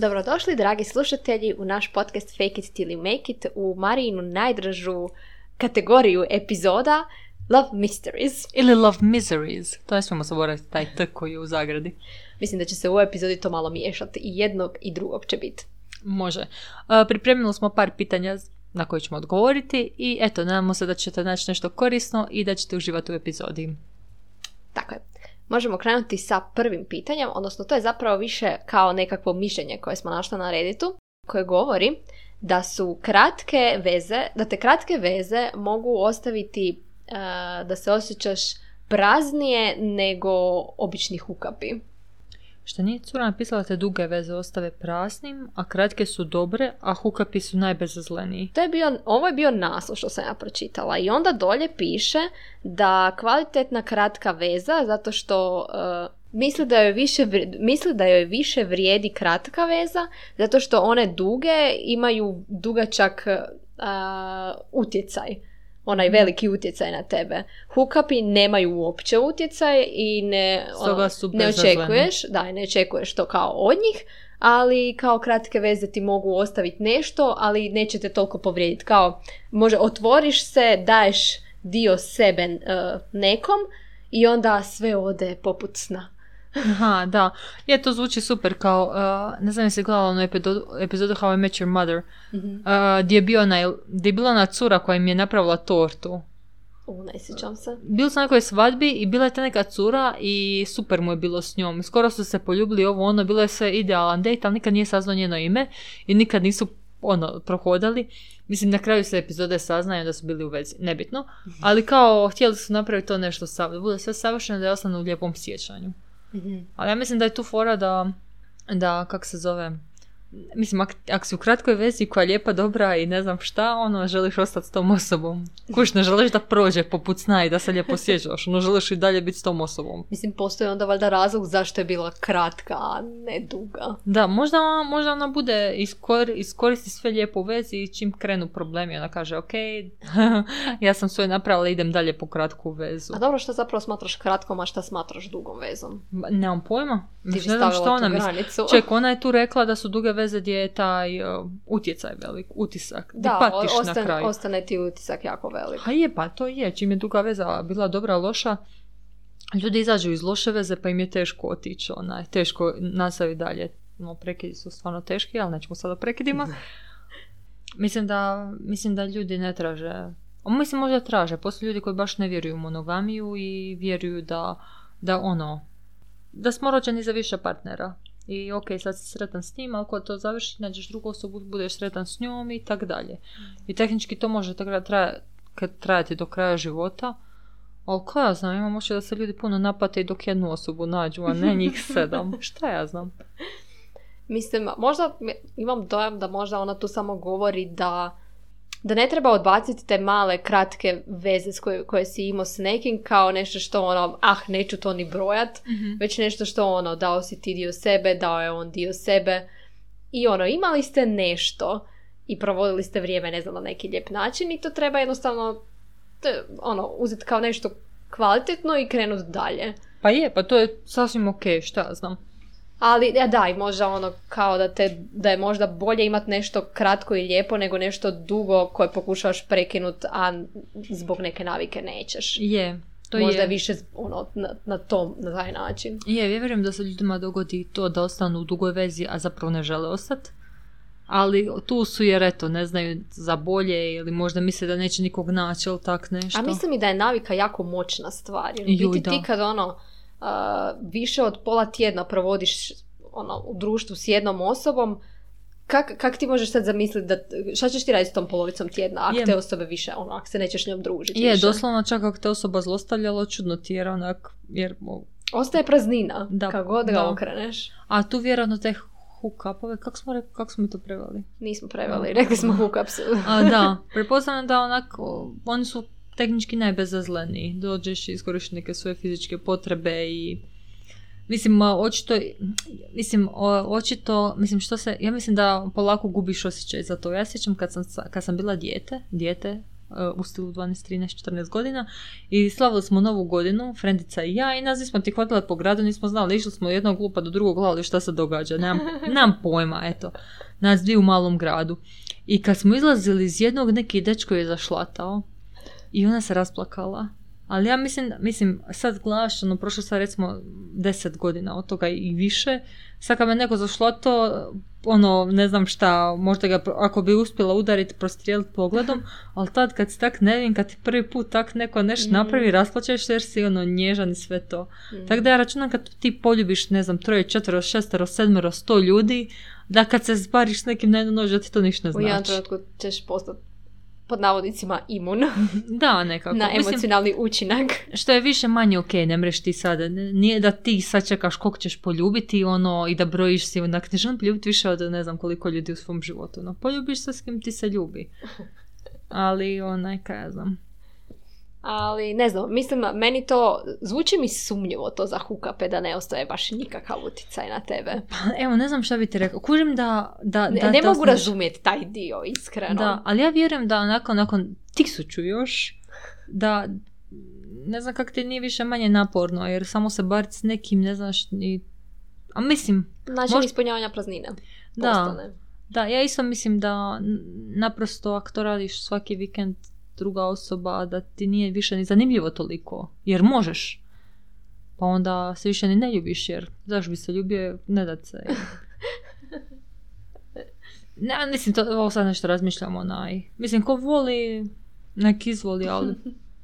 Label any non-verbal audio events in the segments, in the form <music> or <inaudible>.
Dobrodošli, dragi slušatelji, u naš podcast Fake it till you make it, u Marijinu najdražu kategoriju epizoda Love Mysteries. Ili Love Miseries. To ne smijemo zaboraviti taj T koji je u zagradi. Mislim da će se u ovoj epizodi to malo miješati. I jednog i drugog će biti. Može. Uh, pripremili smo par pitanja na koje ćemo odgovoriti i eto, nadamo se da ćete naći nešto korisno i da ćete uživati u epizodi. Tako je. Možemo krenuti sa prvim pitanjem, odnosno to je zapravo više kao nekakvo mišljenje koje smo našli na Redditu, koje govori da su kratke veze, da te kratke veze mogu ostaviti uh, da se osjećaš praznije nego obični hukapi. Što nije cura napisala te duge veze ostave praznim, a kratke su dobre, a hukapi su najbezazleniji. To je bio, ovo je bio naslov što sam ja pročitala i onda dolje piše da kvalitetna kratka veza zato što uh, misli da joj više misli da joj više vrijedi kratka veza zato što one duge imaju dugačak uh, utjecaj onaj veliki utjecaj na tebe. Hukapi nemaju uopće utjecaj i ne, ono, ne očekuješ, da, ne očekuješ to kao od njih, ali kao kratke veze ti mogu ostaviti nešto, ali neće te toliko povrijediti. Kao, može, otvoriš se, daješ dio sebe e, nekom i onda sve ode poput sna. Aha, da. Je, to zvuči super kao, uh, ne znam jesi gledala onu epizodu, epizodu How I Met Your Mother, Mhm. uh, gdje je, bio gdje je bila ona cura koja im je napravila tortu. U, ne sjećam se. Bili su na nekoj svadbi i bila je ta neka cura i super mu je bilo s njom. Skoro su se poljubili ovo ono, bilo je sve idealan date, ali nikad nije saznao njeno ime i nikad nisu ono, prohodali. Mislim, na kraju se epizode saznaju da su bili u vezi, nebitno. Ali kao, htjeli su napraviti to nešto, da bude sve savršeno, da je ostane u lijepom sjećanju. Mhm. Ali ja mislim da je tu fora da, da kak se zove, mislim, ak, ako si u kratkoj vezi koja je lijepa, dobra i ne znam šta, ono, želiš ostati s tom osobom. Kuš, ne želiš da prođe poput sna i da se lijepo sjećaš, ono, želiš i dalje biti s tom osobom. Mislim, postoji onda valjda razlog zašto je bila kratka, a ne duga. Da, možda, možda ona bude iskor, iskoristi sve lijepo u vezi i čim krenu problemi, ona kaže, ok, <laughs> ja sam sve napravila, idem dalje po kratku vezu. A dobro, što zapravo smatraš kratkom, a šta smatraš dugom vezom? Ma, Nemam pojma. Ti ne znam što ona misli. Ček, ona je tu rekla da su duge veze gdje je taj uh, utjecaj velik, utisak. Da, patiš o- na kraju. ostane ti utisak jako velik. A je, pa to je. Čim je duga veza bila dobra, loša, ljudi izađu iz loše veze pa im je teško otići, onaj, teško nastaviti dalje. No, prekidi su stvarno teški, ali nećemo sada o prekidima. mislim, da, mislim da ljudi ne traže, a mislim možda traže, postoje ljudi koji baš ne vjeruju u monogamiju i vjeruju da, da ono, da smo rođeni za više partnera. I ok, sad si sretan s njim, ali ako to završi, nađeš drugu osobu, budeš sretan s njom i tak dalje. I tehnički to može traja, trajati do kraja života, ali ko ja znam, imam da se ljudi puno napate i dok jednu osobu nađu, a ne <laughs> njih sedam. Šta ja znam? Mislim, možda imam dojam da možda ona tu samo govori da da ne treba odbaciti te male, kratke veze s koje, koje si imao s nekim kao nešto što ono, ah, neću to ni brojat, već nešto što ono, dao si ti dio sebe, dao je on dio sebe i ono, imali ste nešto i provodili ste vrijeme, ne znam, na neki lijep način i to treba jednostavno te, ono, uzeti kao nešto kvalitetno i krenuti dalje. Pa je, pa to je sasvim ok, šta ja znam. Ali, ja da, i možda ono kao da, te, da je možda bolje imati nešto kratko i lijepo nego nešto dugo koje pokušavaš prekinut, a zbog neke navike nećeš. Je, to možda je. više ono, na, na tom, na taj način. Je, ja vjerujem da se ljudima dogodi to da ostanu u dugoj vezi, a zapravo ne žele ostati. Ali tu su jer eto, ne znaju za bolje ili možda misle da neće nikog naći ili tak nešto. A mislim i da je navika jako moćna stvar. Jer Juj, biti ti da. kad ono, više od pola tjedna provodiš ono, u društvu s jednom osobom, kak, kak ti možeš sad zamisliti da, šta ćeš ti raditi s tom polovicom tjedna, ako te osobe više, ono, ako se nećeš njom družiti Je, više? doslovno čak ako te osoba zlostavljala, čudno ti jer onak, jer, Ostaje praznina, Da, kako god ga da. okreneš. a tu vjerojatno te hookupove, kako smo, rekli, kako smo mi to preveli? Nismo preveli, rekli smo hookups. A, da, pretpostavljam da onako, oni su tehnički najbezazleniji. Dođeš i iskoristiš neke svoje fizičke potrebe i Mislim, očito, mislim, očito, mislim, što se, ja mislim da polako gubiš osjećaj za to. Ja sjećam kad sam, sa- kad sam bila dijete, dijete, u stilu 12, 13, 14 godina i slavili smo novu godinu, frendica i ja i nas smo ti hvatili po gradu, nismo znali, išli smo od jednog glupa do drugog gledali šta se događa, nemam, <laughs> nemam pojma, eto, nas dvije u malom gradu. I kad smo izlazili iz jednog, neki dečko je zašlatao i ona se rasplakala. Ali ja mislim, mislim sad gledaš, ono, prošlo sad recimo deset godina od toga i više, sad kad me neko zašlatao, ono, ne znam šta, možda ga, ako bi uspjela udariti, prostrijeliti pogledom, <laughs> ali tad kad si tak nevin, kad ti prvi put tak neko nešto mm. napravi, rasplaćeš jer si ono nježan i sve to. Mm. Tako da ja računam kad ti poljubiš, ne znam, troje, četvero, šestero, sedmero, sto ljudi, da kad se zbariš s nekim na jednu nož, da ti to ništa ne znači. U jednom trenutku ćeš postati pod navodnicima imun. da, nekako. Na emocionalni učinak. Što je više manje ok, ne mreš ti sada. Nije da ti sad čekaš kog ćeš poljubiti ono, i da brojiš si, onak ne želim poljubiti više od ne znam koliko ljudi u svom životu. No, poljubiš se s kim ti se ljubi. <laughs> Ali onaj, kaj ja znam. Ali ne znam, mislim, meni to, zvuči mi sumnjivo to za hukape da ne ostaje baš nikakav utjecaj na tebe. Pa evo, ne znam šta bi ti rekao. Kužim da... da, ne, ne mogu razumjeti taj dio, iskreno. Da, ali ja vjerujem da nakon, nakon tisuću još, da ne znam kako ti nije više manje naporno, jer samo se bar s nekim, ne znaš, ni... A mislim... Način možda... ispunjavanja praznine. Da, da, ja isto mislim da naprosto ako to radiš svaki vikend druga osoba, da ti nije više ni zanimljivo toliko, jer možeš. Pa onda se više ni ne ljubiš, jer zašto bi se ljubio, ne da se. <laughs> ne, mislim, to, ovo sad nešto razmišljam, onaj. Mislim, ko voli, nek izvoli, ali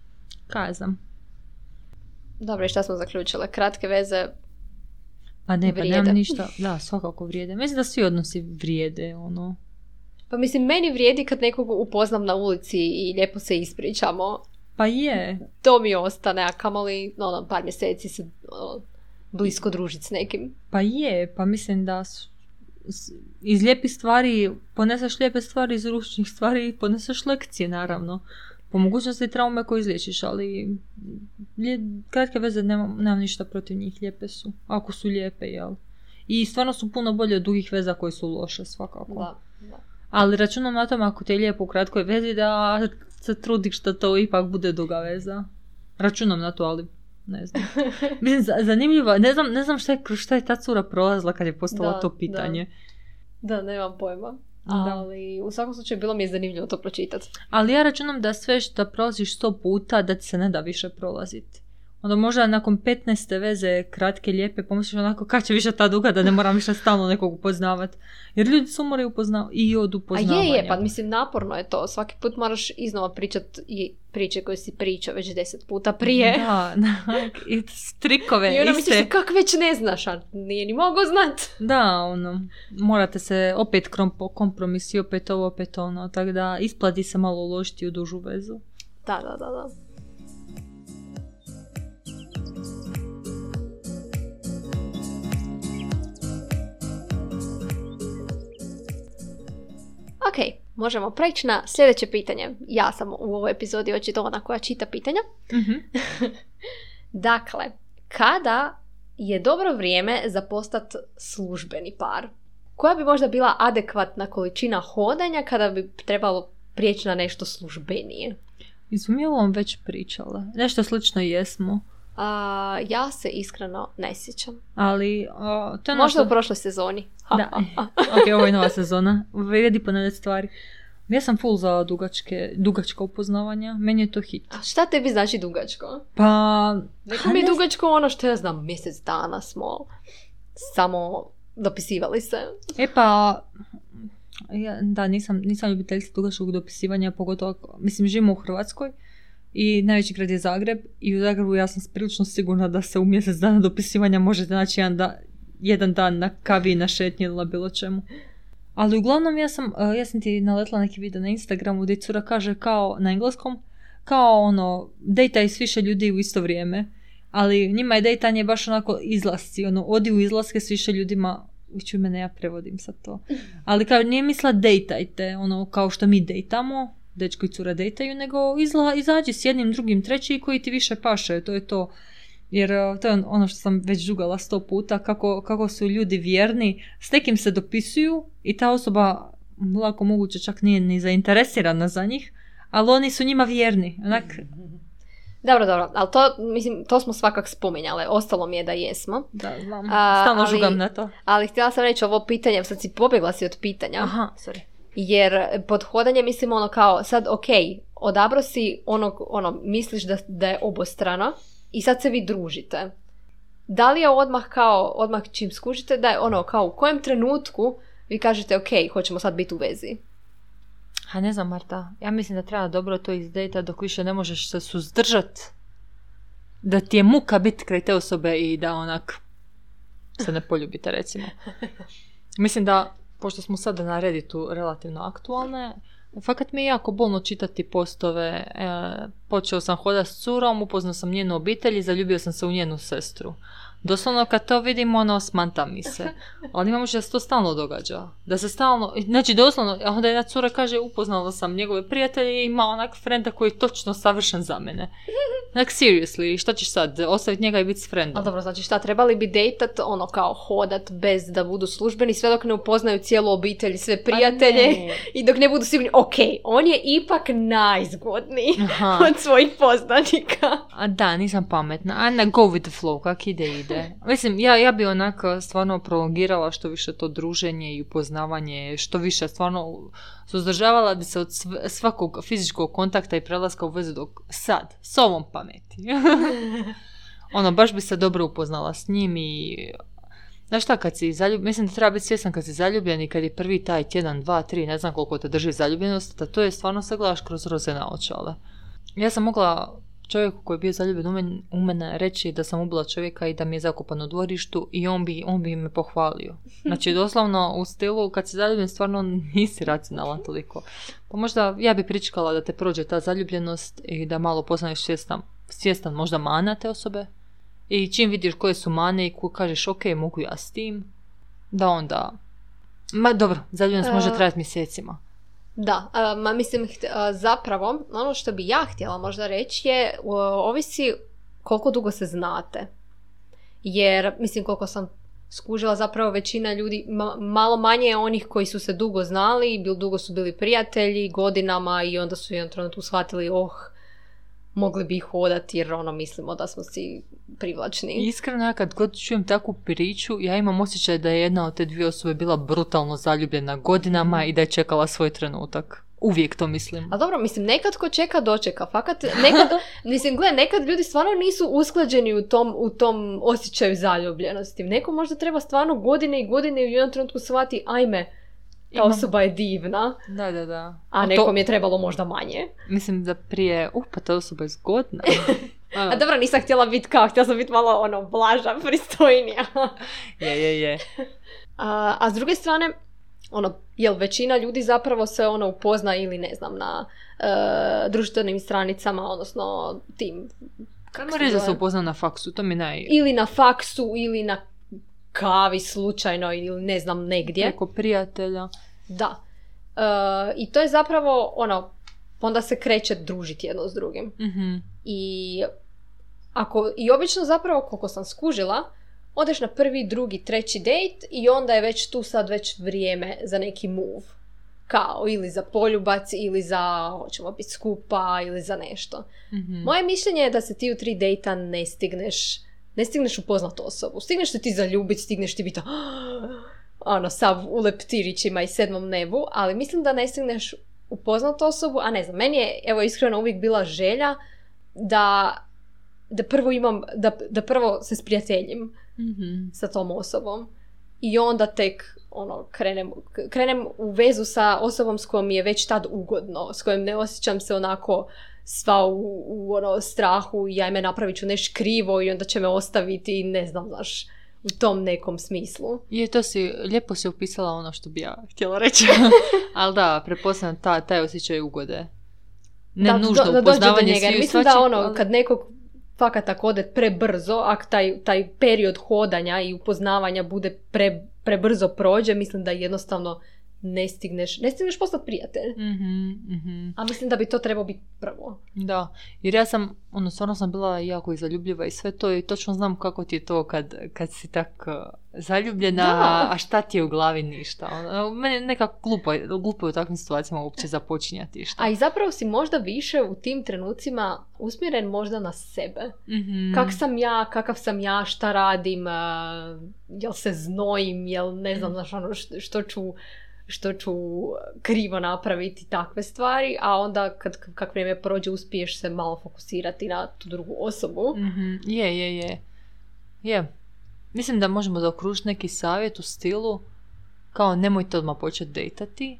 <laughs> kaj znam. Dobro, i šta smo zaključile? Kratke veze pa ne, pa nemam ništa. Da, svakako vrijede. Mislim da svi odnosi vrijede, ono. Pa mislim, meni vrijedi kad nekog upoznam na ulici i lijepo se ispričamo. Pa je. To mi ostane, a kamoli ono, par mjeseci se ono, blisko družiti s nekim. Pa je, pa mislim da iz lijepih stvari poneseš lijepe stvari, iz ručnih stvari poneseš lekcije, naravno. Po mogućnosti traume koje izliječiš, ali kratke veze nemam, nemam ništa protiv njih, lijepe su. Ako su lijepe, jel? I stvarno su puno bolje od drugih veza koje su loše, svakako. Da, da. Ali računam na tom ako te je lijepo u kratkoj vezi da se trudiš da to ipak bude duga veza. Računam na to, ali ne znam. <laughs> Mislim, zanimljivo. Ne znam, ne znam šta, je, šta je ta cura prolazila kad je postala to pitanje. Da. da, nemam pojma. Ali u svakom slučaju bilo mi je zanimljivo to pročitati. Ali ja računam da sve što prolaziš sto puta da ti se ne da više prolaziti onda možda nakon 15. veze kratke, lijepe, pomisliš onako kad će više ta duga da ne moram više stalno nekog upoznavati. Jer ljudi su moraju upoznavati i od upoznavanja. A je, je, pa mislim naporno je to. Svaki put moraš iznova pričati i priče koje si pričao već deset puta prije. Da, <laughs> i strikove. I onda misliš kak već ne znaš, a nije ni mogo znat. Da, ono, morate se opet kompromisi, opet ovo, opet ono, tako da isplati se malo uložiti u dužu vezu. Da, da, da, da. Ok, možemo preći na sljedeće pitanje. Ja sam u ovoj epizodi očito ona koja čita pitanja. mm <laughs> dakle, kada je dobro vrijeme za postat službeni par? Koja bi možda bila adekvatna količina hodanja kada bi trebalo prijeći na nešto službenije? Mi ovom već pričala. Nešto slično jesmo. A, ja se iskreno ne sjećam. Ali, to je Možda u prošloj sezoni. da. <laughs> ok, ovo je nova sezona. Vrijedi ponavljati stvari. Ja sam full za dugačke, dugačka upoznavanja. Meni je to hit. A šta tebi znači dugačko? Pa... Neko mi je dugačko ono što ja znam, mjesec dana smo samo dopisivali se. E pa, ja, da, nisam, nisam ljubiteljica dugačkog dopisivanja, pogotovo, mislim, živimo u Hrvatskoj i najveći grad je Zagreb i u Zagrebu ja sam prilično sigurna da se u mjesec dana dopisivanja možete naći jedan, da, jedan dan na kavi, na šetnji ili na bilo čemu. Ali uglavnom ja sam, e, ja sam ti naletla neki video na Instagramu gdje cura kaže kao na engleskom, kao ono, dejtaj s više ljudi u isto vrijeme. Ali njima je dejtanje baš onako izlasci, ono, odi u izlaske s više ljudima, u mene ja prevodim sad to. <laughs> Ali kao nije misla dejtajte, ono, kao što mi dejtamo, dečko i cura dejtaju, nego izla, izađi s jednim, drugim, treći koji ti više paše, to je to. Jer e, to je ono što sam već žugala sto puta, kako, kako su ljudi vjerni, s nekim se dopisuju i ta osoba lako moguće čak nije ni zainteresirana za njih, Ali oni su njima vjerni. Onak, Dobro, dobro, ali to, mislim, to smo svakak spominjale, ostalo mi je da jesmo. da, znam. Stalno žugam na to. Ali htjela sam reći ovo pitanje, sad si pobjegla si od pitanja. Aha, sorry. Jer pod hodanje mislim ono kao, sad ok, odabro si onog, ono, misliš da, da je obostrano i sad se vi družite. Da li je odmah kao, odmah čim skužite, da je ono kao u kojem trenutku vi kažete ok, hoćemo sad biti u vezi. A ne znam, Marta, ja mislim da treba dobro to izdejta dok više ne možeš se suzdržat. Da ti je muka biti kraj te osobe i da onak se ne poljubite, recimo. <laughs> Mislim da, pošto smo sada na Redditu relativno aktualne, fakat mi je jako bolno čitati postove. E, počeo sam hodati s curom, upoznao sam njenu obitelj i zaljubio sam se u njenu sestru. Doslovno kad to vidim, ono, smanta mi se. Ali imamo da se to stalno događa. Da se stalno, znači doslovno, a onda jedna cura kaže, upoznala sam njegove prijatelje i ima onak frenda koji je točno savršen za mene. Like, seriously, šta ćeš sad, ostaviti njega i biti s frendom? Ali dobro, znači šta, trebali bi dejtat, ono kao hodat bez da budu službeni, sve dok ne upoznaju cijelu obitelj i sve prijatelje Pa ne. <laughs> i dok ne budu sigurni, ok, on je ipak najzgodniji Aha. <laughs> od svojih poznanika. A da, nisam pametna. A ne, go with the flow, kak ide, ide. Mislim, ja, ja bi onako stvarno prolongirala što više to druženje i upoznavanje, što više stvarno suzdržavala bi se od sv- svakog fizičkog kontakta i prelaska u vezu dok sad, s ovom pameti. <laughs> ono, baš bi se dobro upoznala s njim i Znaš šta, kad si zaljubljen, mislim da treba biti svjestan kad si zaljubljen i kad je prvi taj tjedan, dva, tri, ne znam koliko te drži zaljubljenost, da to je stvarno se gledaš kroz roze naočale. Ja sam mogla čovjeku koji je bio zaljubljen u men- u mene reći da sam ubila čovjeka i da mi je zakopan u dvorištu i on bi, on bi me pohvalio. <laughs> Znači, doslovno u stilu, kad si zaljubljen, stvarno nisi racionalan toliko. Pa možda ja bi pričekala da te prođe ta zaljubljenost i da malo poznaješ svjestan, svjestan možda mana te osobe. I čim vidiš koje su mane i ko kažeš ok, mogu ja s tim, da onda... Ma dobro, zaljubljenost može E, trajati mjesecima. Da, ma mislim, zapravo, ono što bi ja htjela možda reći je, ovisi koliko dugo se znate. Jer, mislim, koliko sam skužila, zapravo većina ljudi, ma- malo manje je onih koji su se dugo znali, bil, dugo su bili prijatelji, godinama i onda su jednom trenutku shvatili, oh, mogli bi hodati jer ono mislimo da smo si privlačni. Iskreno, ja kad god čujem takvu priču, ja imam osjećaj da je jedna od te dvije osobe bila brutalno zaljubljena godinama i da je čekala svoj trenutak. Uvijek to mislim. A dobro, mislim, nekad ko čeka dočeka, fakat, nekad, <laughs> mislim, gle, nekad ljudi stvarno nisu usklađeni u tom, u tom osjećaju zaljubljenosti. Neko možda treba stvarno godine i godine i u jednom trenutku shvati, ajme, ta Imam- osoba je divna, Da, da, da. a to- nekom je trebalo možda manje. Mislim da prije, uh, pa ta osoba je zgodna. <laughs> A dobro, nisam htjela biti kao, htjela sam biti malo ono, blaža, <laughs> pristojnija. <laughs> je, je, je. A, a s druge strane, ono, jel većina ljudi zapravo se ono upozna ili ne znam na e, društvenim stranicama, odnosno tim Kako reći da se upozna na faksu, to mi naj... ili na faksu ili na kavi slučajno ili ne znam negdje. Preko prijatelja. Da. E, I to je zapravo ono, onda se kreće družiti jedno s drugim. Mhm. I ako, i obično zapravo koliko sam skužila, odeš na prvi, drugi, treći date i onda je već tu sad već vrijeme za neki move. Kao ili za poljubac ili za hoćemo biti skupa ili za nešto. Mhm. Moje mišljenje je da se ti u tri dejta ne stigneš, ne stigneš upoznat osobu. Stigneš se ti zaljubiti, stigneš ti biti ono, sav u leptirićima i sedmom nebu, ali mislim da ne stigneš upoznat osobu, a ne znam, meni je, evo iskreno uvijek bila želja da, da prvo imam, da, da prvo se sprijateljim Mhm. sa tom osobom i onda tek ono, krenem, krenem u vezu sa osobom s kojom mi je već tad ugodno, s kojom ne osjećam se onako sva u, u ono, strahu i ajme napravit ću nešto krivo i onda će me ostaviti, ne znam, znaš, u tom nekom smislu. Je, to si, lijepo si opisala ono što bi ja htjela reći. <laughs> Ali da, prepoznam ta, taj osjećaj ugode. Ne da, nužno do- da dođe do upoznavanje njega. Mislim da ono, ali- kad nekog fakat ode prebrzo, ako taj, taj period hodanja i upoznavanja bude pre, prebrzo prođe, mislim da jednostavno ne stigneš, ne stigneš postati prijatelj. Mhm, mhm. A mislim da bi to trebao biti prvo. Da, jer ja sam, ono, stvarno sam bila jako i zaljubljiva i sve to i točno znam kako ti je to kad, kad si tak uh, zaljubljena, Da. a šta ti je u glavi ništa. Ono, meni je nekako glupo, glupo je u takvim situacijama uopće započinjati šta. A i zapravo si možda više u tim trenucima usmjeren možda na sebe. Mhm. Kak sam ja, kakav sam ja, šta radim, a, jel se znojim, jel ne znam, znaš, ono, što, što ću što ću krivo napraviti takve stvari, a onda kad kak vrijeme prođe uspiješ se malo fokusirati na tu drugu osobu. Mhm, Je, je, je. Je. Mislim da možemo zaokružiti neki savjet u stilu kao nemojte odmah početi dejtati.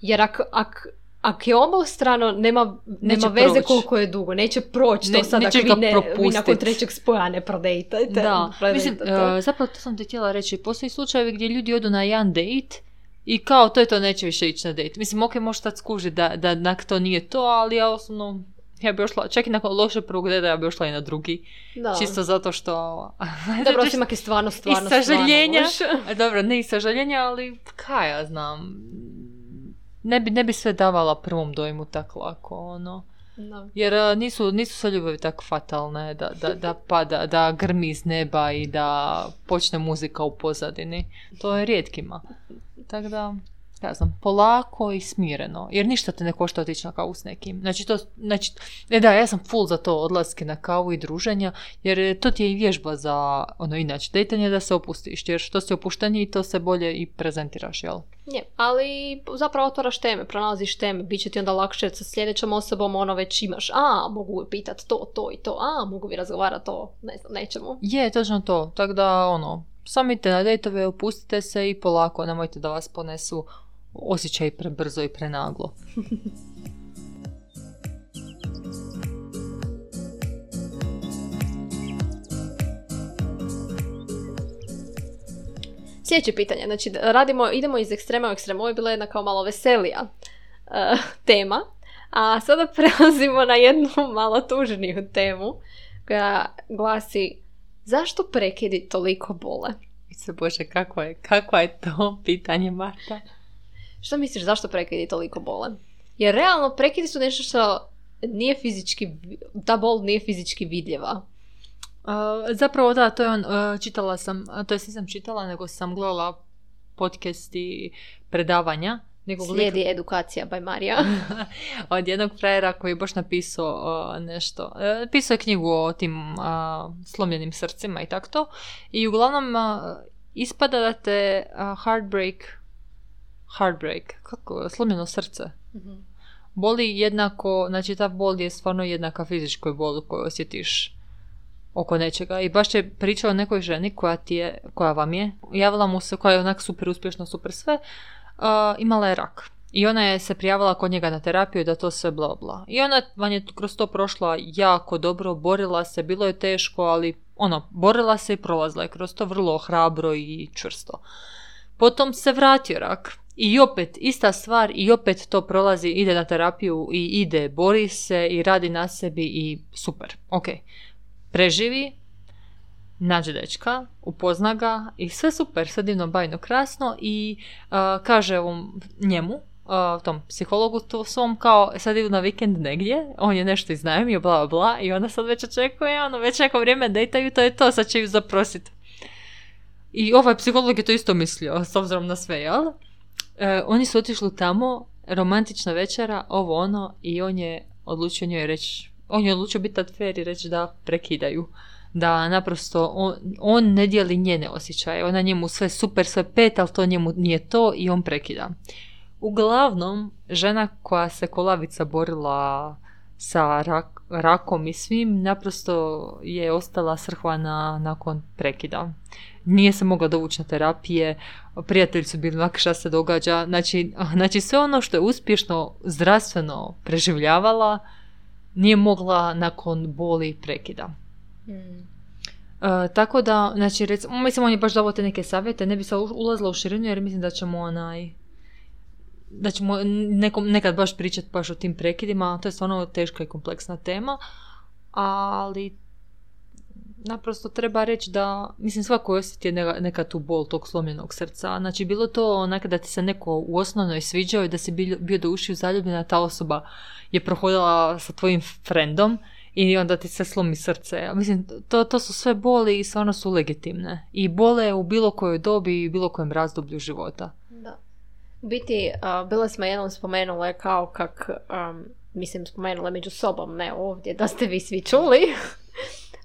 Jer ak, ak, ak je obostrano, nema, nema veze proć. koliko je dugo. Neće proći Ne- to sad ako vi, ne, vi nakon trećeg spoja ne prodejtate. Da, mislim, e, zapravo to sam ti htjela reći. Postoji slučajevi gdje ljudi odu na jedan date i kao to je to, neće više ići na date. Mislim, ok, možeš tad skužiti da, da nak to nije to, ali ja osobno, ja bi ošla, čak i nakon loše prvog date ja bi ošla i na drugi. da. Čisto zato što... <laughs> Dobro, osim ako je stvarno, stvarno, I sažaljenja. stvarno <laughs> Dobro, ne i sažaljenja, ali kaj ja znam. Ne bi, ne bi sve davala prvom dojmu tak lako, ono. Da. Jer nisu, nisu sve ljubavi tako fatalne da, da, da pada, da grmi iz neba i da počne muzika u pozadini. To je rijetkima. Tako da, ja znam, polako i smireno. Jer ništa te ne košta otići na kavu s nekim. Znači, to, znači, e da, ja sam full za to odlaske na kavu i druženja, jer to ti je i vježba za, ono, inače, dejtanje da se opustiš. Jer što si opušteniji, to se bolje i prezentiraš, jel? Je, ali zapravo otvaraš teme, pronalaziš teme, bit će ti onda lakše sa sljedećom osobom, ono već imaš, a, mogu pitat to, to i to, a, mogu vi razgovarati o, ne znam, nečemu. Je, točno to. Tako da, ono, sami idete na dejtove, opustite se i polako, nemojte da vas ponesu osjećaj prebrzo i prenaglo. <laughs> Sljedeće pitanje, znači radimo, idemo iz ekstrema u ekstrem, ovo je bila jedna kao malo veselija eh, <laughs> tema, a sada <laughs> prelazimo na jednu malo tužniju temu koja glasi zašto prekidi toliko bole? se bože, kako je, kako je to <laughs> pitanje, Marta? Što misliš zašto prekidi toliko bole? Jer realno prekidi su nešto što nije fizički, ta bol nije fizički vidljiva. Uh, zapravo da, to je on, uh, čitala sam, to jest nisam čitala, nego sam gledala podcast i predavanja. Nekog lika- Slijedi edukacija by Marija. <laughs> od jednog frajera koji je baš napisao uh, nešto. E, pisao je knjigu o tim uh, slomljenim srcima i tako to. I uglavnom uh, ispada da te uh, heartbreak, heartbreak, kako, slomljeno srce, Mhm. boli jednako, znači ta bol je stvarno jednaka fizičkoj boli koju osjetiš oko nečega. I baš je pričao o nekoj ženi koja ti je, koja vam je, javila mu se, koja je onak super uspješna, super sve, a, imala je rak. I ona je se prijavila kod njega na terapiju da to sve bla bla. I ona vam je kroz to prošla jako dobro, borila se, bilo je teško, ali ono, borila se i prolazila je kroz to vrlo hrabro i čvrsto. Potom se vratio rak. I opet ista stvar i opet to prolazi, ide na terapiju i ide, bori se i radi na sebi i super. Ok. Preživi, nađe dečka, upozna ga i sve super, sve divno, bajno, krasno i uh, kaže ovom njemu, uh, tom psihologu to svom kao sad idu na vikend negdje, on je nešto iznajmio, bla bla i ona sad već očekuje, ono već neko vrijeme dejtaju, to je to, sad će ju zaprosit. I ovaj psiholog je to isto mislio, s obzirom na sve, jel? E, oni su otišli tamo, romantična večera, ovo ono, i on je odlučio njoj reći, on je odlučio biti tad fair i reći da prekidaju. Da naprosto on, on ne dijeli njene osjećaje, ona njemu sve super, sve pet, ali to njemu nije to i on prekida. Uglavnom, žena koja se kolavica borila sa rak, rakom i svim, naprosto je ostala srhvana nakon prekida. Nije se mogla dovući na terapije, prijatelji su bili "Mak, šta se događa. Znači, <laughs> znači sve ono što je uspješno zdravstveno preživljavala, nije mogla nakon boli prekida. E, tako da, znači, recimo, mislim, on je baš te neke savjete, ne bi se ulazila u širinu jer mislim da ćemo onaj, da ćemo nekom, nekad baš pričati baš o tim prekidima, to je stvarno teška i kompleksna tema, ali naprosto treba reći da, mislim svako osjeti je neka, neka tu bol tog slomljenog srca. Znači bilo to onak da ti se neko u osnovnoj sviđao i da si bio, bio do ušiju zaljubljena, ta osoba je prohodila sa tvojim frendom i onda ti se slomi srce. Mislim, to, to su sve boli i stvarno su legitimne. I bole u bilo kojoj dobi i bilo kojem razdoblju života. Da. Biti, uh, bile smo jednom spomenule kao kak, um, mislim spomenule među sobom, ne ovdje, da ste vi svi čuli, <laughs>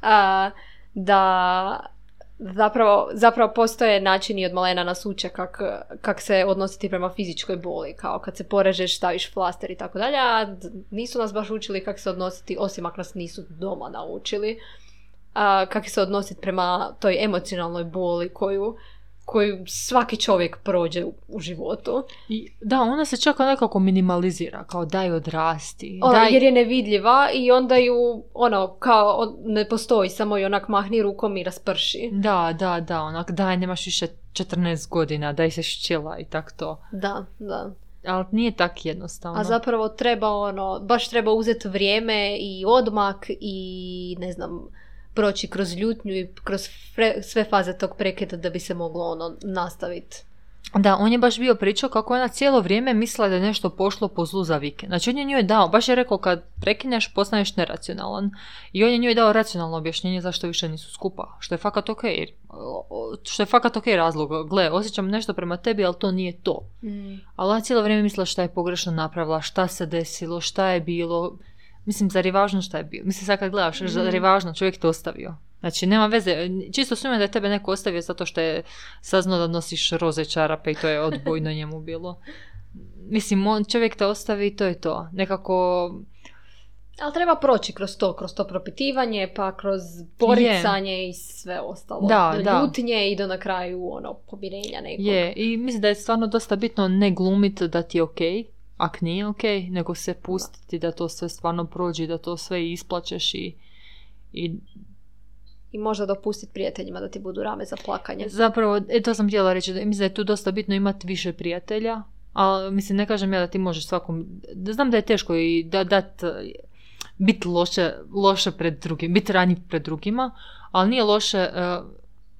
uh, da zapravo, zapravo postoje načini od malena nas uče kak, kak se odnositi prema fizičkoj boli, kao kad se porežeš, staviš flaster i tako dalje, a nisu nas baš učili kako se odnositi, osim ako nas nisu doma naučili, a, kako se odnositi prema toj emocionalnoj boli koju koju svaki čovjek prođe u životu. I, da, ona se čak nekako minimalizira, kao daj odrasti. O, daj... Jer je nevidljiva i onda ju, ono, kao ne postoji, samo i onak mahni rukom i rasprši. Da, da, da, onak daj, nemaš više 14 godina, daj se šćela i tak to. Da, da. Ali nije tak jednostavno. A zapravo treba ono, baš treba uzeti vrijeme i odmak i ne znam, proći kroz ljutnju i kroz sve faze tog prekida da bi se moglo ono nastaviti. Da, on je baš bio pričao kako ona cijelo vrijeme mislila da je nešto pošlo po zlu za vike. Znači on je njoj dao, baš je rekao kad prekineš postaneš neracionalan. I on je njoj dao racionalno objašnjenje zašto više nisu skupa. Što je fakat ok. Što je fakat ok razlog. Gle, osjećam nešto prema tebi, ali to nije to. Mm. Ali ona cijelo vrijeme mislila šta je pogrešno napravila, šta se desilo, šta je bilo. Mislim, zar je važno šta je bilo? Mislim, sad kad gledaš, mm. zar je važno, čovjek te ostavio. Znači, nema veze. Čisto sumnjam da je tebe neko ostavio zato što je saznao da nosiš roze čarape i to je odbojno <laughs> njemu bilo. Mislim, on, čovjek te ostavi i to je to. Nekako... Ali treba proći kroz to, kroz to propitivanje, pa kroz poricanje je. i sve ostalo. Da, da. ljutnje i do na kraju ono, pomirenja nekog. Je, i mislim da je stvarno dosta bitno ne glumit da ti je okej. Okay ak nije ok, nego se pustiti da to sve stvarno prođe, da to sve isplaćeš i, i i možda dopustiti prijateljima da ti budu rame za plakanje. Zapravo, e, to sam htjela reći, da, mislim da je tu dosta bitno imati više prijatelja, ali mislim ne kažem ja da ti možeš svakom, da znam da je teško i da dat, biti loše, loše pred drugim, biti ranjiv pred drugima, ali nije loše uh,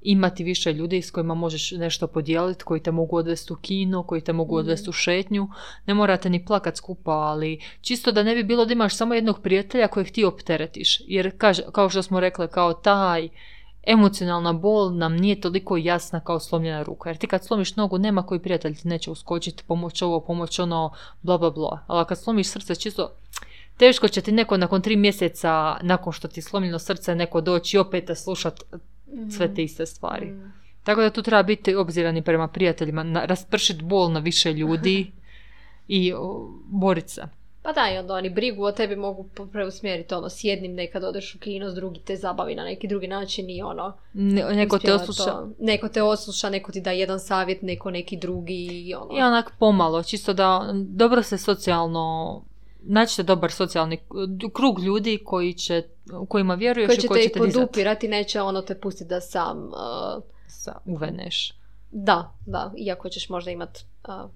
imati više ljudi s kojima možeš nešto podijeliti, koji te mogu odvesti u kino, koji te mogu odvesti u mhm. šetnju. Ne morate ni plakat skupa, ali čisto da ne bi bilo da imaš samo jednog prijatelja kojeg ti opteretiš. Jer kaže, kao što smo rekli, kao taj emocionalna bol nam nije toliko jasna kao slomljena ruka. Jer ti kad slomiš nogu, nema koji prijatelj ti neće uskočiti, pomoć ovo, pomoć ono, bla bla bla. Ali kad slomiš srce, čisto teško će ti neko nakon tri mjeseca, nakon što ti je slomljeno srce, neko doći i opet slušat sve te iste stvari. Mm. Tako da tu treba biti obzirani prema prijateljima, raspršiti bol na više ljudi <laughs> i boriti se. Pa da, i onda oni brigu o tebi mogu preusmjeriti, ono, s jednim nekad odeš u kino, s drugi te zabavi na neki drugi način i ono... neko te osluša. neko te osluša, neko ti da jedan savjet, neko neki drugi i ono... I onak pomalo, čisto da dobro se socijalno naćete dobar socijalni krug ljudi koji će, kojima vjeruješ koji i koji će te podupirati, neće ono te pustiti da sam uh, Sa, uveneš. Da, da, iako ćeš možda imat uh,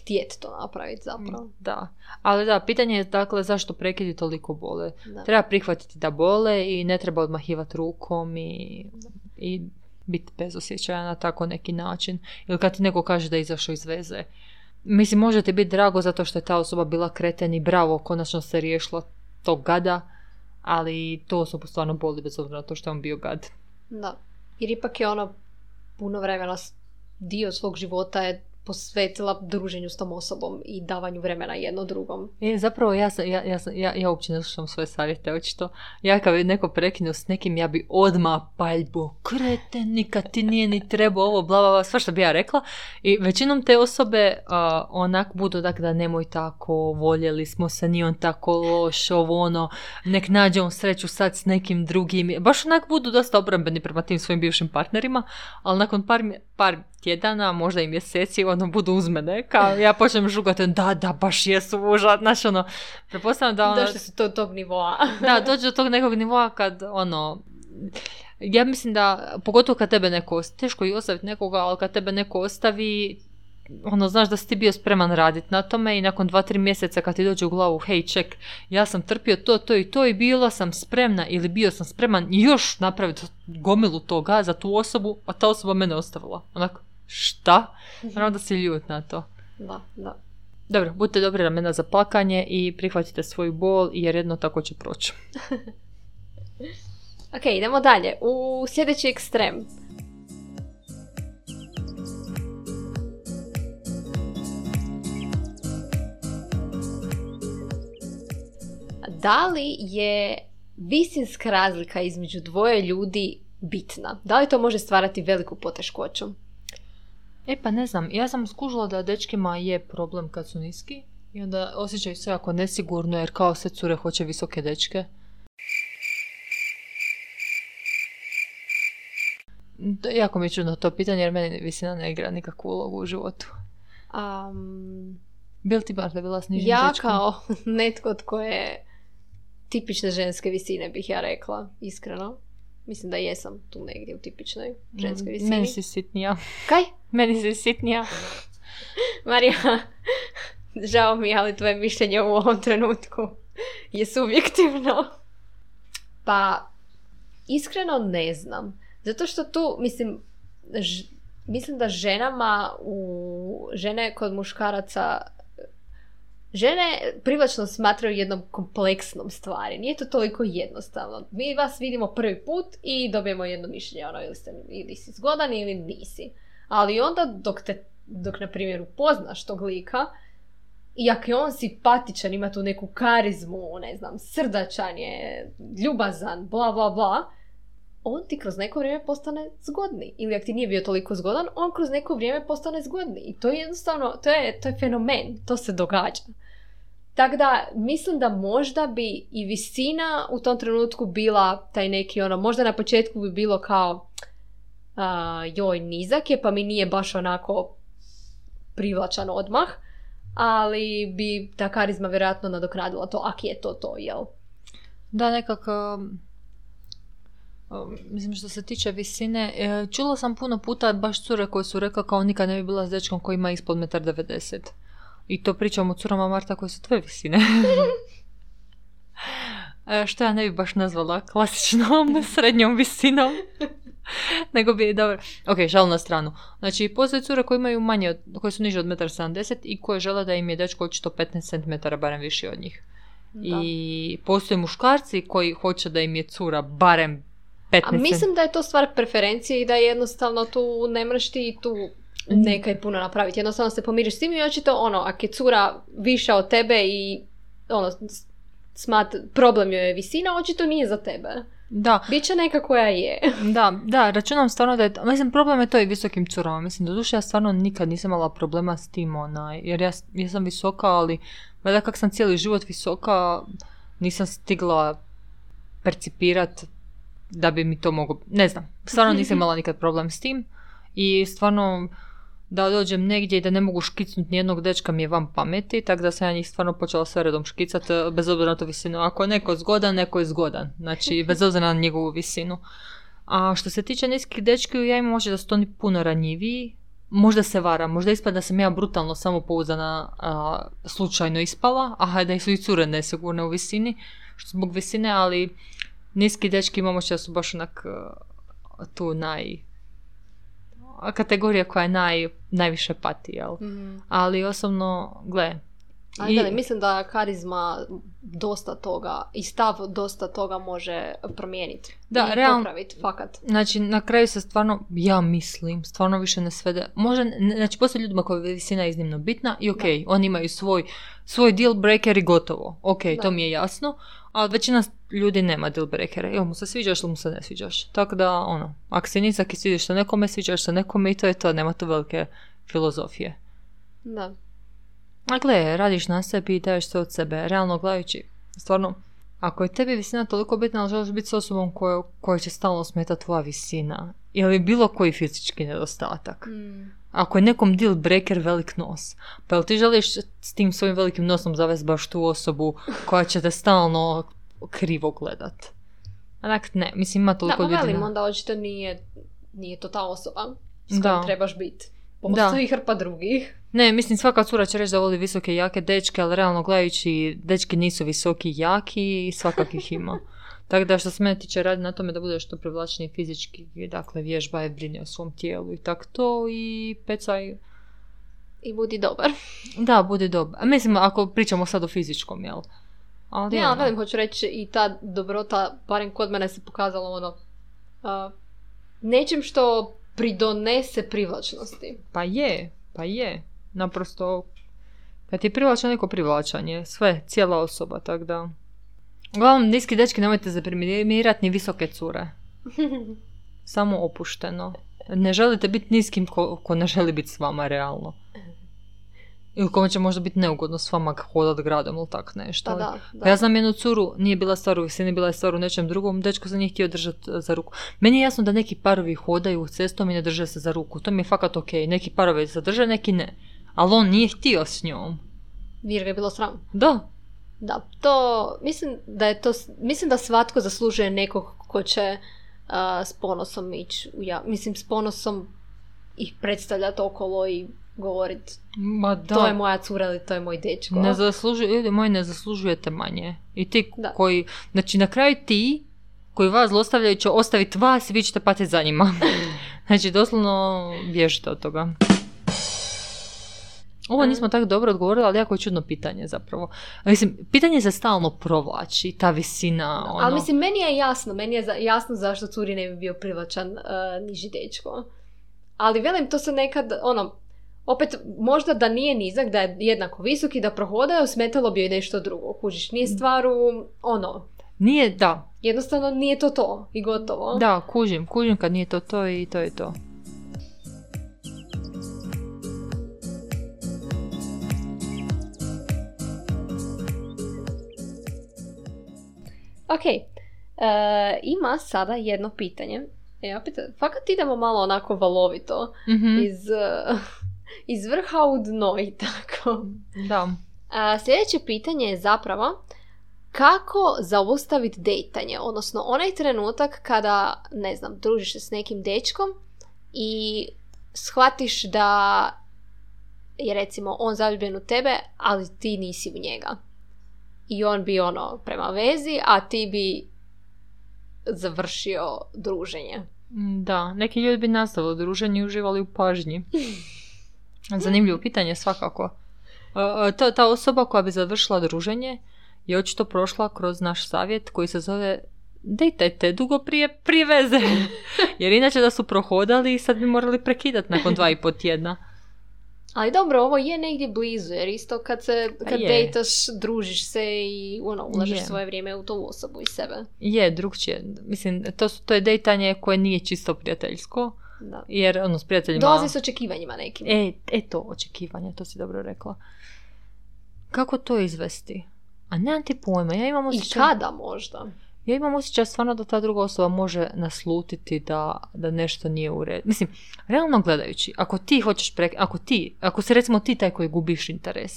htjet to napraviti zapravo. Da, ali da, pitanje je dakle zašto prekidi toliko bole. Treba prihvatiti da bole i ne treba odmahivati rukom i, i biti bezosjećajan na tako neki način. Ili kad ti neko kaže da je izašao iz veze, Mislim, može ti biti drago zato što je ta osoba bila kreten i bravo, konačno se riješila tog gada, ali to osobu stvarno boli bez obzira na to što je on bio gad. Da, jer ipak je ono puno vremena dio svog života je posvetila druženju s tom osobom i davanju vremena jedno drugom. E, zapravo ja, sam, ja, ja, sam, ja, ja uopće ne slušam svoje savjete, očito. Ja kad bi neko prekinuo s nekim, ja bi odmah paljbu, krete, nikad ti nije ni trebao ovo, bla, bla, bla, sve što bi ja rekla. I većinom te osobe uh, onak budu tak da nemoj tako, voljeli smo se, ni on tako loš, ovo ono, nek nađe on sreću sad s nekim drugim. Baš onak budu dosta obrambeni prema tim svojim bivšim partnerima, ali nakon par, par tjedana, možda i mjeseci, ono, budu uz mene, kao ja počnem žugati, da, da, baš jesu užat, znači, ono, prepostavljam da, ono... Došli su do tog nivoa. da, dođe do tog nekog nivoa kad, ono, ja mislim da, pogotovo kad tebe neko, teško i ostaviti nekoga, ali kad tebe neko ostavi, ono, znaš da si ti bio spreman raditi na tome i nakon dva, tri mjeseca kad ti dođe u glavu, hej, ček, ja sam trpio to, to i to i bila sam spremna ili bio sam spreman još napraviti gomilu toga za tu osobu, a ta osoba mene ostavila. Onako, šta? Naravno da si ljut na to. Da, da. Dobro, budite dobri ramena za plakanje i prihvatite svoju bol jer jedno tako će proći. <laughs> Ok, idemo dalje. U sljedeći ekstrem. Da li je visinska razlika između dvoje ljudi bitna? Da li to može stvarati veliku poteškoću? E pa ne znam, ja sam skužila da dečkima je problem kad su niski i onda osjećaju se jako nesigurno jer kao sve cure hoće visoke dečke. Jako mi je čudno to pitanje jer meni visina ne igra nikakvu ulogu u životu. Um, Bil ti bar da bila s nižim ja dečkom? kao <laughs> netko tko je tipične ženske visine bih ja rekla, iskreno. Mislim da jesam tu negdje u tipičnoj ženskoj Mm, visini. Meni si sitnija. Kaj? Meni si sitnija. <laughs> Marija, <laughs> žao mi je, ali tvoje mišljenje u ovom trenutku <laughs> je subjektivno. Pa, iskreno ne znam. Zato što tu, mislim, ž- mislim da ženama u žene kod muškaraca žene privlačno smatraju jednom kompleksnom stvari. Nije to toliko jednostavno. Mi vas vidimo prvi put i dobijemo jedno mišljenje, ono, ili, ste, ili si zgodan ili nisi. Ali onda dok te, dok na primjer upoznaš tog lika, i ako je on simpatičan, ima tu neku karizmu, ne znam, srdačan je, ljubazan, bla bla bla, on ti kroz neko vrijeme postane zgodni. Ili ako ti nije bio toliko zgodan, on kroz neko vrijeme postane zgodni. I to je jednostavno, to je, to je fenomen, to se događa. Tako da, mislim da možda bi i visina u tom trenutku bila taj neki ono, možda na početku bi bilo kao a, joj, nizak je, pa mi nije baš onako privlačan odmah, ali bi ta karizma vjerojatno nadoknadila to, ak je to to, jel? Da, nekako... Mislim što se tiče visine, e, čula sam puno puta baš cure koje su rekla kao nikad ne bi bila s dečkom koji ima ispod 1,90 m. I to pričam o curama Marta koje su tvoje visine. <laughs> E, što ja ne bi baš nazvala klasičnom <laughs> srednjom visinom. Nego bi, dobro, ok, šal na stranu. Znači, postoje cure koje imaju manje, od, koje su niže od 1,70 m i koje žele da im je dečko očito 15 cm barem viši od njih. Da. I postoje muškarci koji hoće da im je cura barem 15 A mislim da je to stvar preferencije i da jednostavno tu ne mreš ti tu nekaj puno napraviti. Jednostavno se pomiriš s tim i očito ono, ako je cura viša od tebe i ono, smat, problem joj je visina, očito nije za tebe. Da, Biće neka koja je. <laughs> da, da, računam stvarno da je, mislim, problem je to i visokim curama, mislim, doduše ja stvarno nikad nisam imala problema s tim, onaj, jer ja, ja sam visoka, ali, valjda kak sam cijeli život visoka, nisam stigla percipirat da bi mi to moglo, ne znam, stvarno nisam <laughs> imala nikad problem s tim i stvarno da dođem negdje i da ne mogu škicnut nijednog dečka mi je van pameti, tako da sam ja njih stvarno počela sve redom škicat, e, bez obzira na to visinu. Ako je neko zgodan, neko je zgodan. Znači, <laughs> bez obzira na njegovu visinu. A što se tiče niskih dečki, ja imam možda da su oni puno ranjiviji. Možda se varam, možda ispada da sam ja brutalno samopouzdana a, slučajno ispala, a da su i cure nesigurne u visini, što zbog visine, ali niski dečki imamo što su baš onak a, tu naj... kategorija koja je naj, najviše pati, jel? Ali osobno, gle, i- velim, mislim da karizma dosta toga i stav dosta toga može promijeniti. Da, I realno- popraviti, fakat. Znači, na kraju se stvarno, ja mislim, stvarno više ne svede. Može, znači, postoje ljudima koja je visina iznimno bitna i ok, oni imaju svoj, svoj deal breaker i gotovo. Ok, Da. to mi je jasno, ali većina ljudi nema deal breakera. Ili mu se sviđaš ili mu se ne sviđaš. Tako da, ono, ako si nizak i sviđaš se nekome, sviđaš se nekome i to je to, nema tu velike filozofije. Da. A gle, radiš na sebi i daješ sve od sebe, realno gledajući, stvarno, ako je tebi visina toliko bitna, ali želiš biti s osobom kojoj će stalno smetati tvoja visina, ili bilo koji fizički nedostatak. Mm. Ako je nekom deal breaker velik nos, pa jel ti želiš s tim svojim velikim nosom zavesti baš tu osobu koja će te stalno krivo gledat? Onak, ne, mislim ima Da, toliko pa ljudi. velim, na- onda očito nije, nije to ta osoba s Da. kojom trebaš biti. Postoji hrpa drugih. Ne, mislim svaka cura će reći da voli visoke i jake dečke, ali realno gledajući dečki nisu visoki i jaki i svakakih ima. <laughs> Tako da što se mene tiče radi na tome da bude što privlačniji fizički, dakle vježba je brini o svom tijelu i tak to i pecaj. I budi dobar. Da, budi dobar. Mislim, ako pričamo sad o fizičkom, jel? Ali Ne, ali velim, hoću reći i ta dobrota, barem kod mene se pokazala ono, a, nečim što pridonese privlačnosti. Pa je, pa je. Naprosto, kad je privlačan neko privlačan je, sve, cijela osoba, tako da... Uglavnom, niski dečki nemojte zaprimirati ni visoke cure. <laughs> Samo opušteno. Ne želite biti niskim ko, ko ne želi biti s vama, realno. Ili kome će možda biti neugodno s vama hodat gradom ili tak nešto. Pa da, da. Pa ja znam jednu curu, nije bila stvar u visini, bila je stvar u nečem drugom, dečko se nije htio držati za ruku. Meni je jasno da neki parovi hodaju cestom i ne drže se za ruku, to mi je fakat ok, neki parovi se drže, neki ne. Ali on nije htio s njom. Jer ga je bilo sram. Da, Da, to, mislim da je to, mislim da svatko zaslužuje nekog ko će a, s ponosom ići u ja, mislim s ponosom ih predstavljati okolo i govoriti ma da. to je moja cura ili to je moj dečko. Ne zaslužuje, ljudi moji, ne zaslužujete manje. I ti Da. koji, znači na kraju ti koji vas zlostavljaju će ostaviti vas i vi ćete patiti za njima. <laughs> znači doslovno bježite od toga. Ovo nismo tako dobro odgovorili, ali jako je čudno pitanje zapravo. Mislim, pitanje se stalno provlači, ta visina, ono... Ali mislim, meni je jasno, meni je jasno zašto curi ne bi bio privlačan uh, niži dečko. Ali velim, to se nekad, ono, opet, možda da nije nizak, da je jednako visok i da prohodaju, smetalo bi joj nešto drugo. Kužiš, nije stvar u, ono, Nije, da, jednostavno nije to to i gotovo. da, kužim, kužim kad nije to to i to je to. Ok, e, ima sada jedno pitanje. E, opet, fakat idemo malo onako valovito. Mhm, Iz, e, iz vrha u dno i tako. Da. A, sljedeće pitanje je zapravo kako zaustaviti dejtanje, odnosno onaj trenutak kada, ne znam, družiš se s nekim dečkom i shvatiš da je recimo on zaljubljen u tebe, ali ti nisi u njega. I on bi ono prema vezi, a ti bi završio druženje. Da, neki ljudi bi nastavili druženje i uživali u pažnji. <laughs> Zanimljivo pitanje svakako. E, e, Ta, ta osoba koja bi završila druženje je očito prošla kroz naš savjet koji se zove dejtajte dugo prije, prije veze. <laughs> Jer inače da su prohodali i sad bi morali prekidati nakon dva i po tjedna. Ali dobro, ovo je negdje blizu, jer isto kad se, kad je. dejtaš, družiš se i ono, ulažeš Je. svoje vrijeme u tu osobu i sebe. Je, drugčije. Mislim, to, su- to je dejtanje koje nije čisto prijateljsko. Da. Jer, ono, s prijateljima... Dolazi s očekivanjima nekim. E, e to, očekivanje, to si dobro rekla. Kako to izvesti? A nemam ti pojma, ja imam I osjećaj... kada možda? Ja imam osjećaj stvarno da ta druga osoba može naslutiti da, da nešto nije u redu. Mislim, realno gledajući, ako ti hoćeš prek... Ako ti, ako si recimo ti taj koji gubiš interes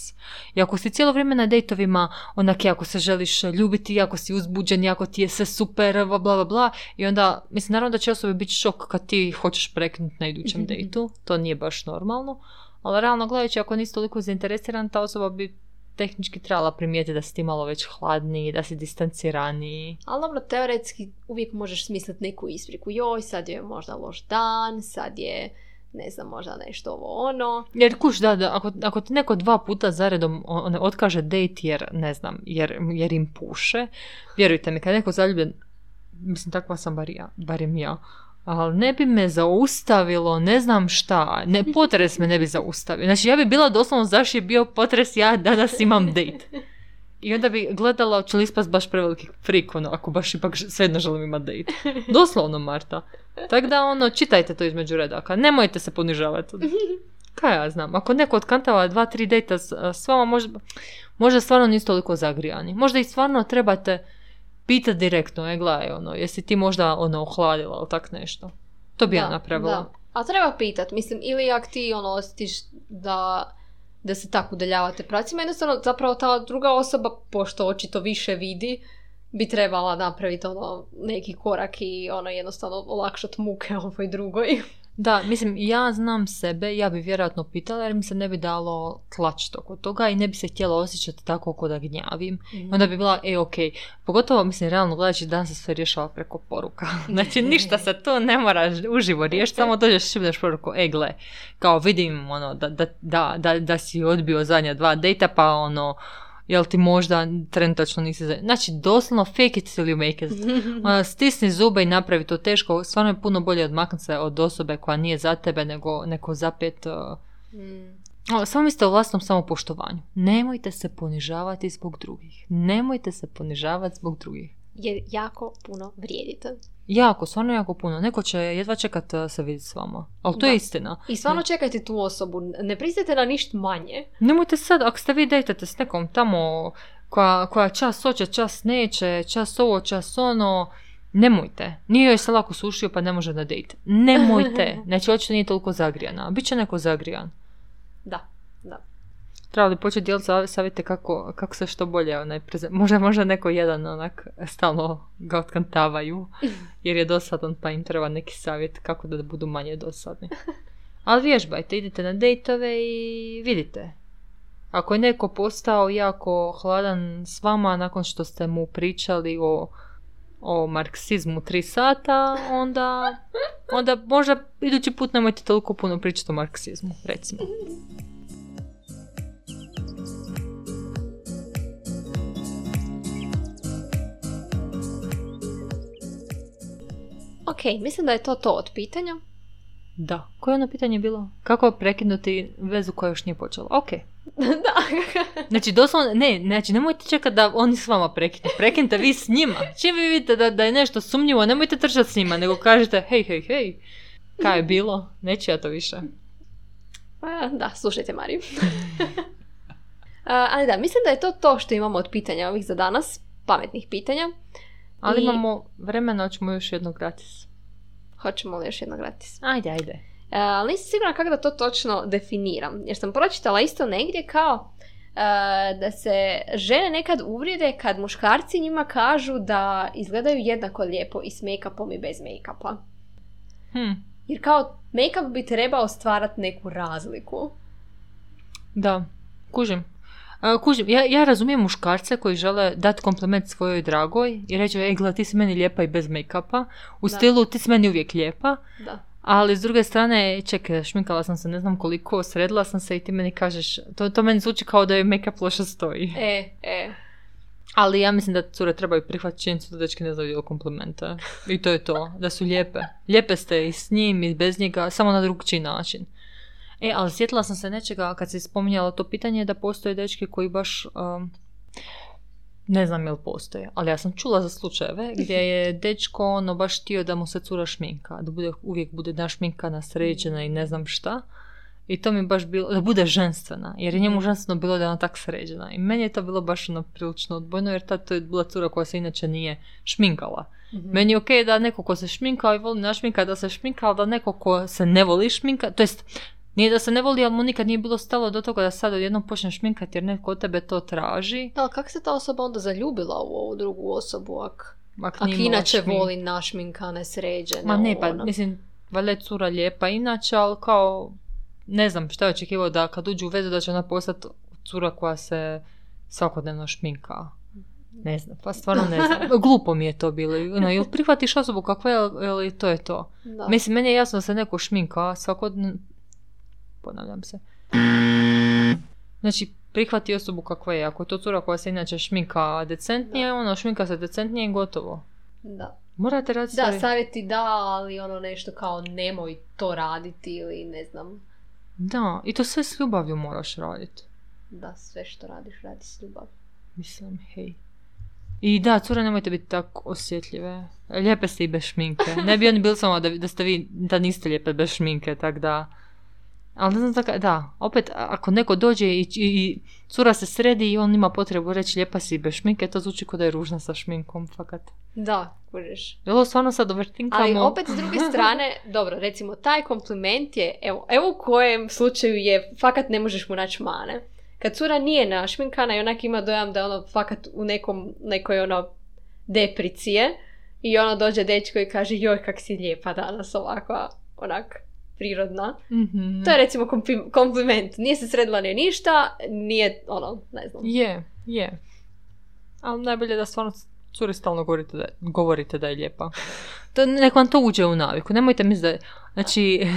i ako si cijelo vrijeme na dejtovima onak ako se želiš ljubiti, ako si uzbuđen, ako ti je sve super, bla bla bla, i onda, mislim, naravno da će osobi biti šok kad ti hoćeš preknuti na idućem dejtu, to nije baš normalno, ali realno gledajući, ako nisi toliko zainteresiran, ta osoba bi tehnički trebala primijetiti da si ti malo već hladniji, da si distanciraniji. Ali dobro, teoretski uvijek možeš smisliti neku ispriku. Joj, sad je možda loš dan, sad je, ne znam, možda nešto ovo ono. Jer kuš, da, da, ako, ako ti neko dva puta zaredom on, otkaže date jer, ne znam, jer, jer im puše, vjerujte mi, kad je neko zaljubljen, mislim, takva sam bar ja, barem ja, ali ne bi me zaustavilo, ne znam šta, ne, potres me ne bi zaustavio. Znači, ja bi bila doslovno zašto je bio potres, ja danas imam date. I onda bi gledala, hoće li ispast baš preveliki frik, ono, ako baš ipak svejedno želim imati date. Doslovno, Marta. Tako da, ono, čitajte to između redaka. Nemojte se ponižavati. Kaj ja znam, ako neko otkantava dva, tri dejta s, s vama, možda, možda stvarno niste toliko zagrijani. Možda i stvarno trebate pitati direktno, e, gledaj, ono, jesi ti možda, ono, ohladila ili tak nešto. To bi ja Da, napravila. Da. A treba pitat, mislim, ili ako ti ono osjetiš da, da se tako udaljavate pracima, jednostavno zapravo ta druga osoba, pošto očito više vidi, bi trebala napraviti ono neki korak i ono jednostavno olakšati muke ovoj drugoj. <laughs> Da, mislim, ja znam sebe, ja bi vjerojatno pitala jer mi se ne bi dalo tlačiti oko toga i ne bi se htjela osjećati tako ko da gnjavim. Mhm. Onda bi bila, e, ok. Pogotovo, mislim, realno gledajući dan se sve rješava preko poruka. <laughs> Znači, ništa se to ne mora uživo riješiti, samo dođeš šibneš poruku, e, gle, kao vidim, ono, da, da, da, da, da si odbio zadnja dva dejta, pa ono, jel ti možda trenutačno nisi za... Znači, doslovno fake it till you make it. <laughs> Stisni zube i napravi to teško. Stvarno je puno bolje odmaknuti se od osobe koja nije za tebe nego neko zapet... uh, Mm. samo mislite o vlastnom samopoštovanju. Nemojte se ponižavati zbog drugih. Nemojte se ponižavati zbog drugih. Jer jako puno vrijedite. Jako, stvarno jako puno. Neko će jedva čekat uh, se vidjeti s vama. Ali to je Da. istina. I stvarno čekajte tu osobu. Ne pristajte na ništa manje. Nemojte sad, ako ste vi dejtate s nekom tamo koja, koja čas hoće, čas neće, čas ovo, čas ono, nemojte. Nije joj se lako sušio pa ne može na dejt. Nemojte. <laughs> Znači, očito nije toliko zagrijana. Biće neko zagrijan. Da, da. Treba li početi dijeliti sa- savjete kako, kako se što bolje onaj preze... Možda, možda neko jedan onak stalno ga otkantavaju <laughs> jer je dosadan pa im treba neki savjet kako da budu manje dosadni. Ali vježbajte, idite na dejtove i vidite. Ako je neko postao jako hladan s vama nakon što ste mu pričali o, o marksizmu tri sata, onda, onda možda idući put nemojte toliko puno pričati o marksizmu, recimo. Ok, mislim da je to to od pitanja. Da. Koje je ono pitanje bilo? Kako prekinuti vezu koja još nije počela? Ok. <laughs> da. Znači, doslovno, ne, znači, nemojte čekati da oni s vama prekinu. Prekinite vi s njima. Čim vi vidite da, da je nešto sumnjivo, nemojte trčati s njima, nego kažete, hej, hej, hej, kaj je bilo? Neću ja to više. Pa, da, slušajte Mariju. <laughs> Ali da, mislim da je to to što imamo od pitanja ovih za danas. Pametnih pitanja. Ali I- imamo vremena, hoćemo još jedno gratis. Hoćemo li još jedno gratis? Ajde, ajde. E, ali nisam sigurna kako da to točno definiram. Jer sam pročitala isto negdje kao e, da se žene nekad uvrijede kad muškarci njima kažu da izgledaju jednako lijepo i s make-upom i bez make-upa. Hm, Jer kao make-up bi trebao stvarati neku razliku. da, kužim. A, kužim, ja, ja razumijem muškarce koji žele dati kompliment svojoj dragoj i reći, ej, gleda, ti si meni lijepa i bez make-upa. U Da. stilu, ti si meni uvijek lijepa. Da. Ali s druge strane, čekaj, šminkala sam se ne znam koliko, sredila sam se i ti meni kažeš, to, to meni zvuči kao da je make-up loše stoji. E, e. Ali ja mislim da cure trebaju prihvatiti činjenicu da dečki ne znaju komplimente. I to je to, da su lijepe. Lijepe ste i s njim i bez njega, samo na drugčiji način. E, ali sjetila sam se nečega kad si spominjala to pitanje da postoje dečki koji baš... um, ne znam jel postoje, ali ja sam čula za slučajeve <laughs> gdje je dečko ono baš htio da mu se cura šminka, da bude, uvijek bude našminkana, sređena i ne znam šta. I to mi baš bilo, da bude ženstvena, jer je njemu ženstveno bilo da je ona tak sređena. I meni je to bilo baš ono prilično odbojno, jer tad to je bila cura koja se inače nije šminkala. Mhm. Meni je okej da neko ko se šminka i voli našminka da se šminka, ali da neko ko se ne voli šminka, to jest nije da se ne voli, ali mu nikad nije bilo stalo do toga da sad odjednom počne šminkati jer netko od tebe to traži. Ali kako se ta osoba onda zaljubila u ovu drugu osobu ak, Ak ak inače šmink- voli našminkane, sređene? Ma ne, pa ono? mislim, valjda je cura lijepa inače, ali kao, ne znam šta je očekivao da kad uđu u vezu da će ona postati cura koja se svakodnevno šminka. Ne znam, pa stvarno ne znam. <laughs> Glupo mi je to bilo. Ono, ili prihvatiš osobu kakva je, ili to je to. Da. Mislim, meni je jasno da se neko šminka svakodnevno... Ponavljam se. Znači, prihvati osobu kakva je. Ako je to cura koja se inače šminka decentnije, ono, šminka se decentnije i gotovo. da. Morate raditi Da, savjeti da, ali ono nešto kao nemoj to raditi ili ne znam. Da, i to sve s ljubavlju moraš raditi. Da, sve što radiš, radi s ljubav. Mislim, hej. I da, cure, nemojte biti tako osjetljive. Lijepe ste i bez šminke. Ne bi oni bili samo da, da ste vi, da niste lijepe bez šminke, tak da... Ali ne znam tako, da, opet, ako neko dođe i, i, i cura se sredi i on ima potrebu reći lijepa si bez šminke, to zvuči kao da je ružna sa šminkom, fakat. Da, kužiš. Je ovo stvarno sad overtinkamo? Ali opet s druge strane, <laughs> dobro, recimo taj kompliment je, evo, evo u kojem slučaju je, fakat ne možeš mu naći mane. Kad cura nije našminkana i onak ima dojam da je ono fakat u nekom, nekoj ono depricije i ono dođe dečko i kaže joj kak si lijepa danas ovako, onak prirodna. Mhm. To je recimo kompi- kompliment. Nije se sredila ni ništa, nije ono, ne znam. Je, je. Ali najbolje da stvarno curi stalno govorite da, govorite da je lijepa. To, nek vam to uđe u naviku. Nemojte misliti <laughs> <laughs> da je... Znači...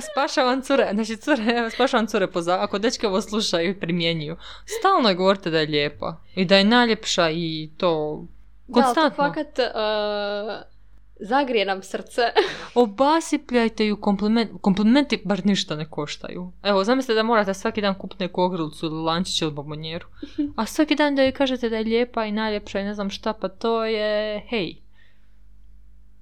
<laughs> Spašavam cure. Znači, cure, spašavam cure po za... Ako dečke ovo slušaju i primjenjuju. Stalno je govorite da je lijepa. I da je najljepša i to... Da, to Konstantno. fakat uh, zagrije nam srce. <laughs> Obasipljajte ju kompliment, komplimenti bar ništa ne koštaju. Evo, zamislite da morate svaki dan kupiti neku ogrlicu ili lančić ili bombonjeru. <laughs> A svaki dan da joj kažete da je lijepa i najljepša i ne znam šta, pa to je, hej.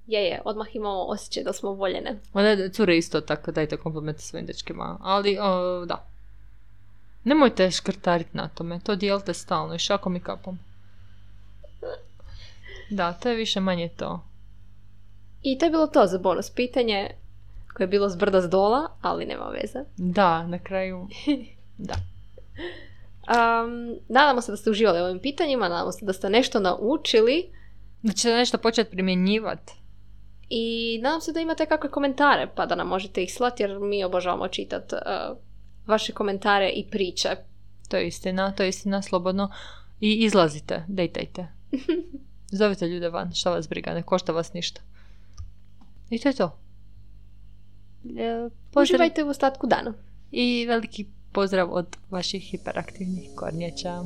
je, je, odmah imamo osjećaj da smo voljene. Da, cure isto tako, dajte komplimente svojim dečkima. Ali, o, da. Nemojte škrtariti na tome, to dijelite stalno i šakom i kapom. Da, to je više manje to. I to je bilo to za bonus pitanje koje je bilo s brda s dola, ali nema veze. Da, na kraju, <laughs> da. Um, nadamo se da ste uživali u ovim pitanjima, nadamo se da ste nešto naučili Da ćete nešto početi primjenjivati. i nadam se da imate kakve komentare pa da nam možete ih slati jer mi obožavamo čitati vaše komentare i priče. To je istina, to je istina, slobodno. I izlazite, dejtajte. <laughs> Zovite ljude van, šta vas briga, ne košta vas ništa. I to je to. E, Pozdrav Uživajte u ostatku dana. i veliki pozdrav od vaših hiperaktivnih kornjača.